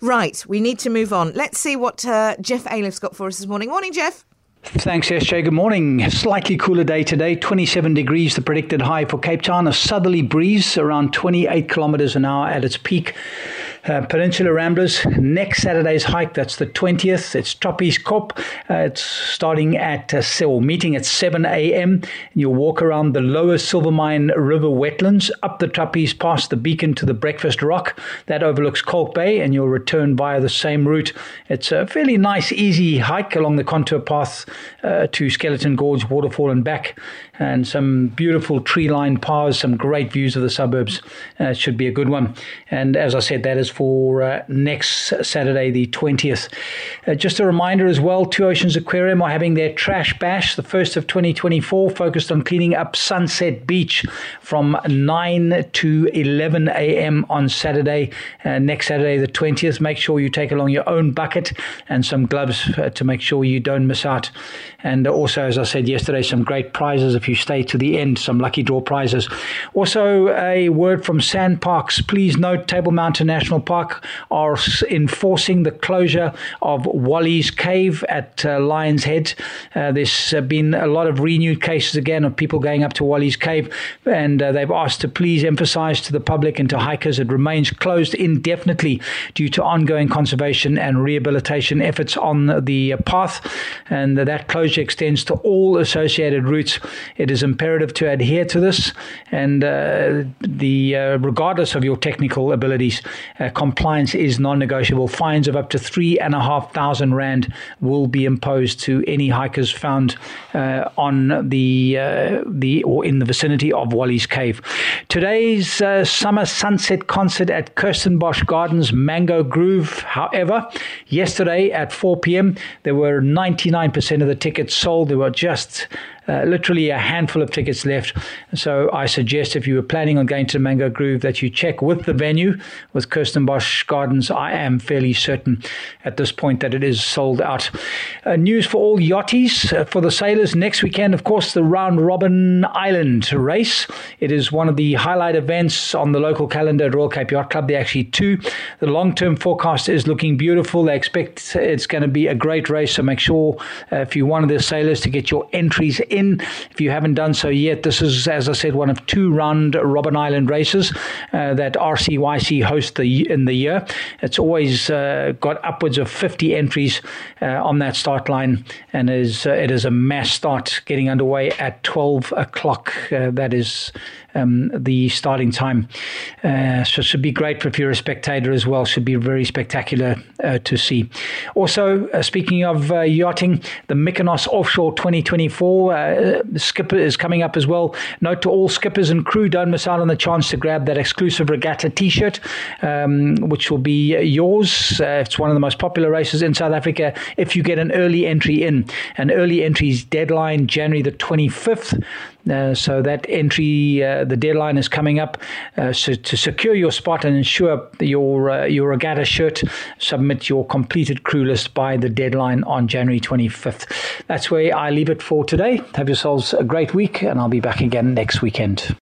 Right, we need to move on. Let's see what uh, Jeff Ayliffe's got for us this morning. Morning, Jeff. Thanks, SJ. Good morning. Slightly cooler day today, 27 degrees, the predicted high for Cape Town. A southerly breeze around 28 kilometers an hour at its peak. Uh, Peninsula Ramblers, next Saturday's hike, that's the 20th. It's Trappieskop. Uh, it's starting at, uh, or meeting at 7 a.m. You'll walk around the lower Silvermine River wetlands, up the Trappies, past the beacon to the Breakfast Rock. That overlooks Kalk Bay, and you'll return via the same route. It's a fairly nice, easy hike along the contour path uh, to Skeleton Gorge Waterfall and back, and some beautiful tree lined paths, some great views of the suburbs. Uh, it should be a good one. And as I said, that is for uh, next Saturday, the 20th. Uh, just a reminder as well Two Oceans Aquarium are having their trash bash, the first of 2024, focused on cleaning up Sunset Beach from 9 to 11 a.m. on Saturday, uh, next Saturday, the 20th. Make sure you take along your own bucket and some gloves uh, to make sure you don't miss out. And also, as I said yesterday, some great prizes if you stay to the end, some lucky draw prizes. Also, a word from SANParks. Please note Table Mountain National Park are enforcing the closure of Wally's Cave at uh, Lion's Head. Uh, there's uh, been a lot of renewed cases again of people going up to Wally's Cave, and uh, they've asked to please emphasize to the public and to hikers it remains closed indefinitely due to ongoing conservation and rehabilitation efforts on the path. And that closure extends to all associated routes. It is imperative to adhere to this, and uh, the uh, regardless of your technical abilities, uh, compliance is non-negotiable. Fines of up to three and a half thousand rand will be imposed to any hikers found uh, on the uh, the or in the vicinity of Wally's Cave. Today's uh, summer sunset concert at Kirstenbosch Gardens, Mango Groove. However, yesterday at 4 p.m. there were 99% of the tickets sold. There were just uh, literally a handful of tickets left. So I suggest if you were planning on going to Mango Groove that you check with the venue, with Kirstenbosch Gardens. I am fairly certain at this point that it is sold out. Uh, news for all yachties, uh, for the sailors next weekend, of course, the Round Robben Island race. It is one of the highlight events on the local calendar at Royal Cape Yacht Club. There are actually two. The long term forecast is looking beautiful. They expect it's going to be a great race. So make sure uh, if you're one of the sailors to get your entries in. If you haven't done so yet, this is, as I said, one of two round Robben Island races uh, that RCYC hosts the, in the year. It's always uh, got upwards of 50 entries uh, on that start line, and is, uh, it is a mass start getting underway at 12 o'clock. Uh, that is um, the starting time. Uh, so it should be great if you're a spectator as well. Should be very spectacular uh, to see. Also, uh, speaking of uh, yachting, the Mykonos Offshore 2024 uh, skipper is coming up as well. Note to all skippers and crew, don't miss out on the chance to grab that exclusive regatta T-shirt, um, which will be yours. Uh, it's one of the most popular races in South Africa. If you get an early entry in, an early entries deadline January the 25th. Uh, so that entry, uh, the deadline is coming up. Uh, so to secure your spot and ensure your uh, your regatta shirt, submit your completed crew list by the deadline on January 25th. That's where I leave it for today. Have yourselves a great week, and I'll be back again next weekend.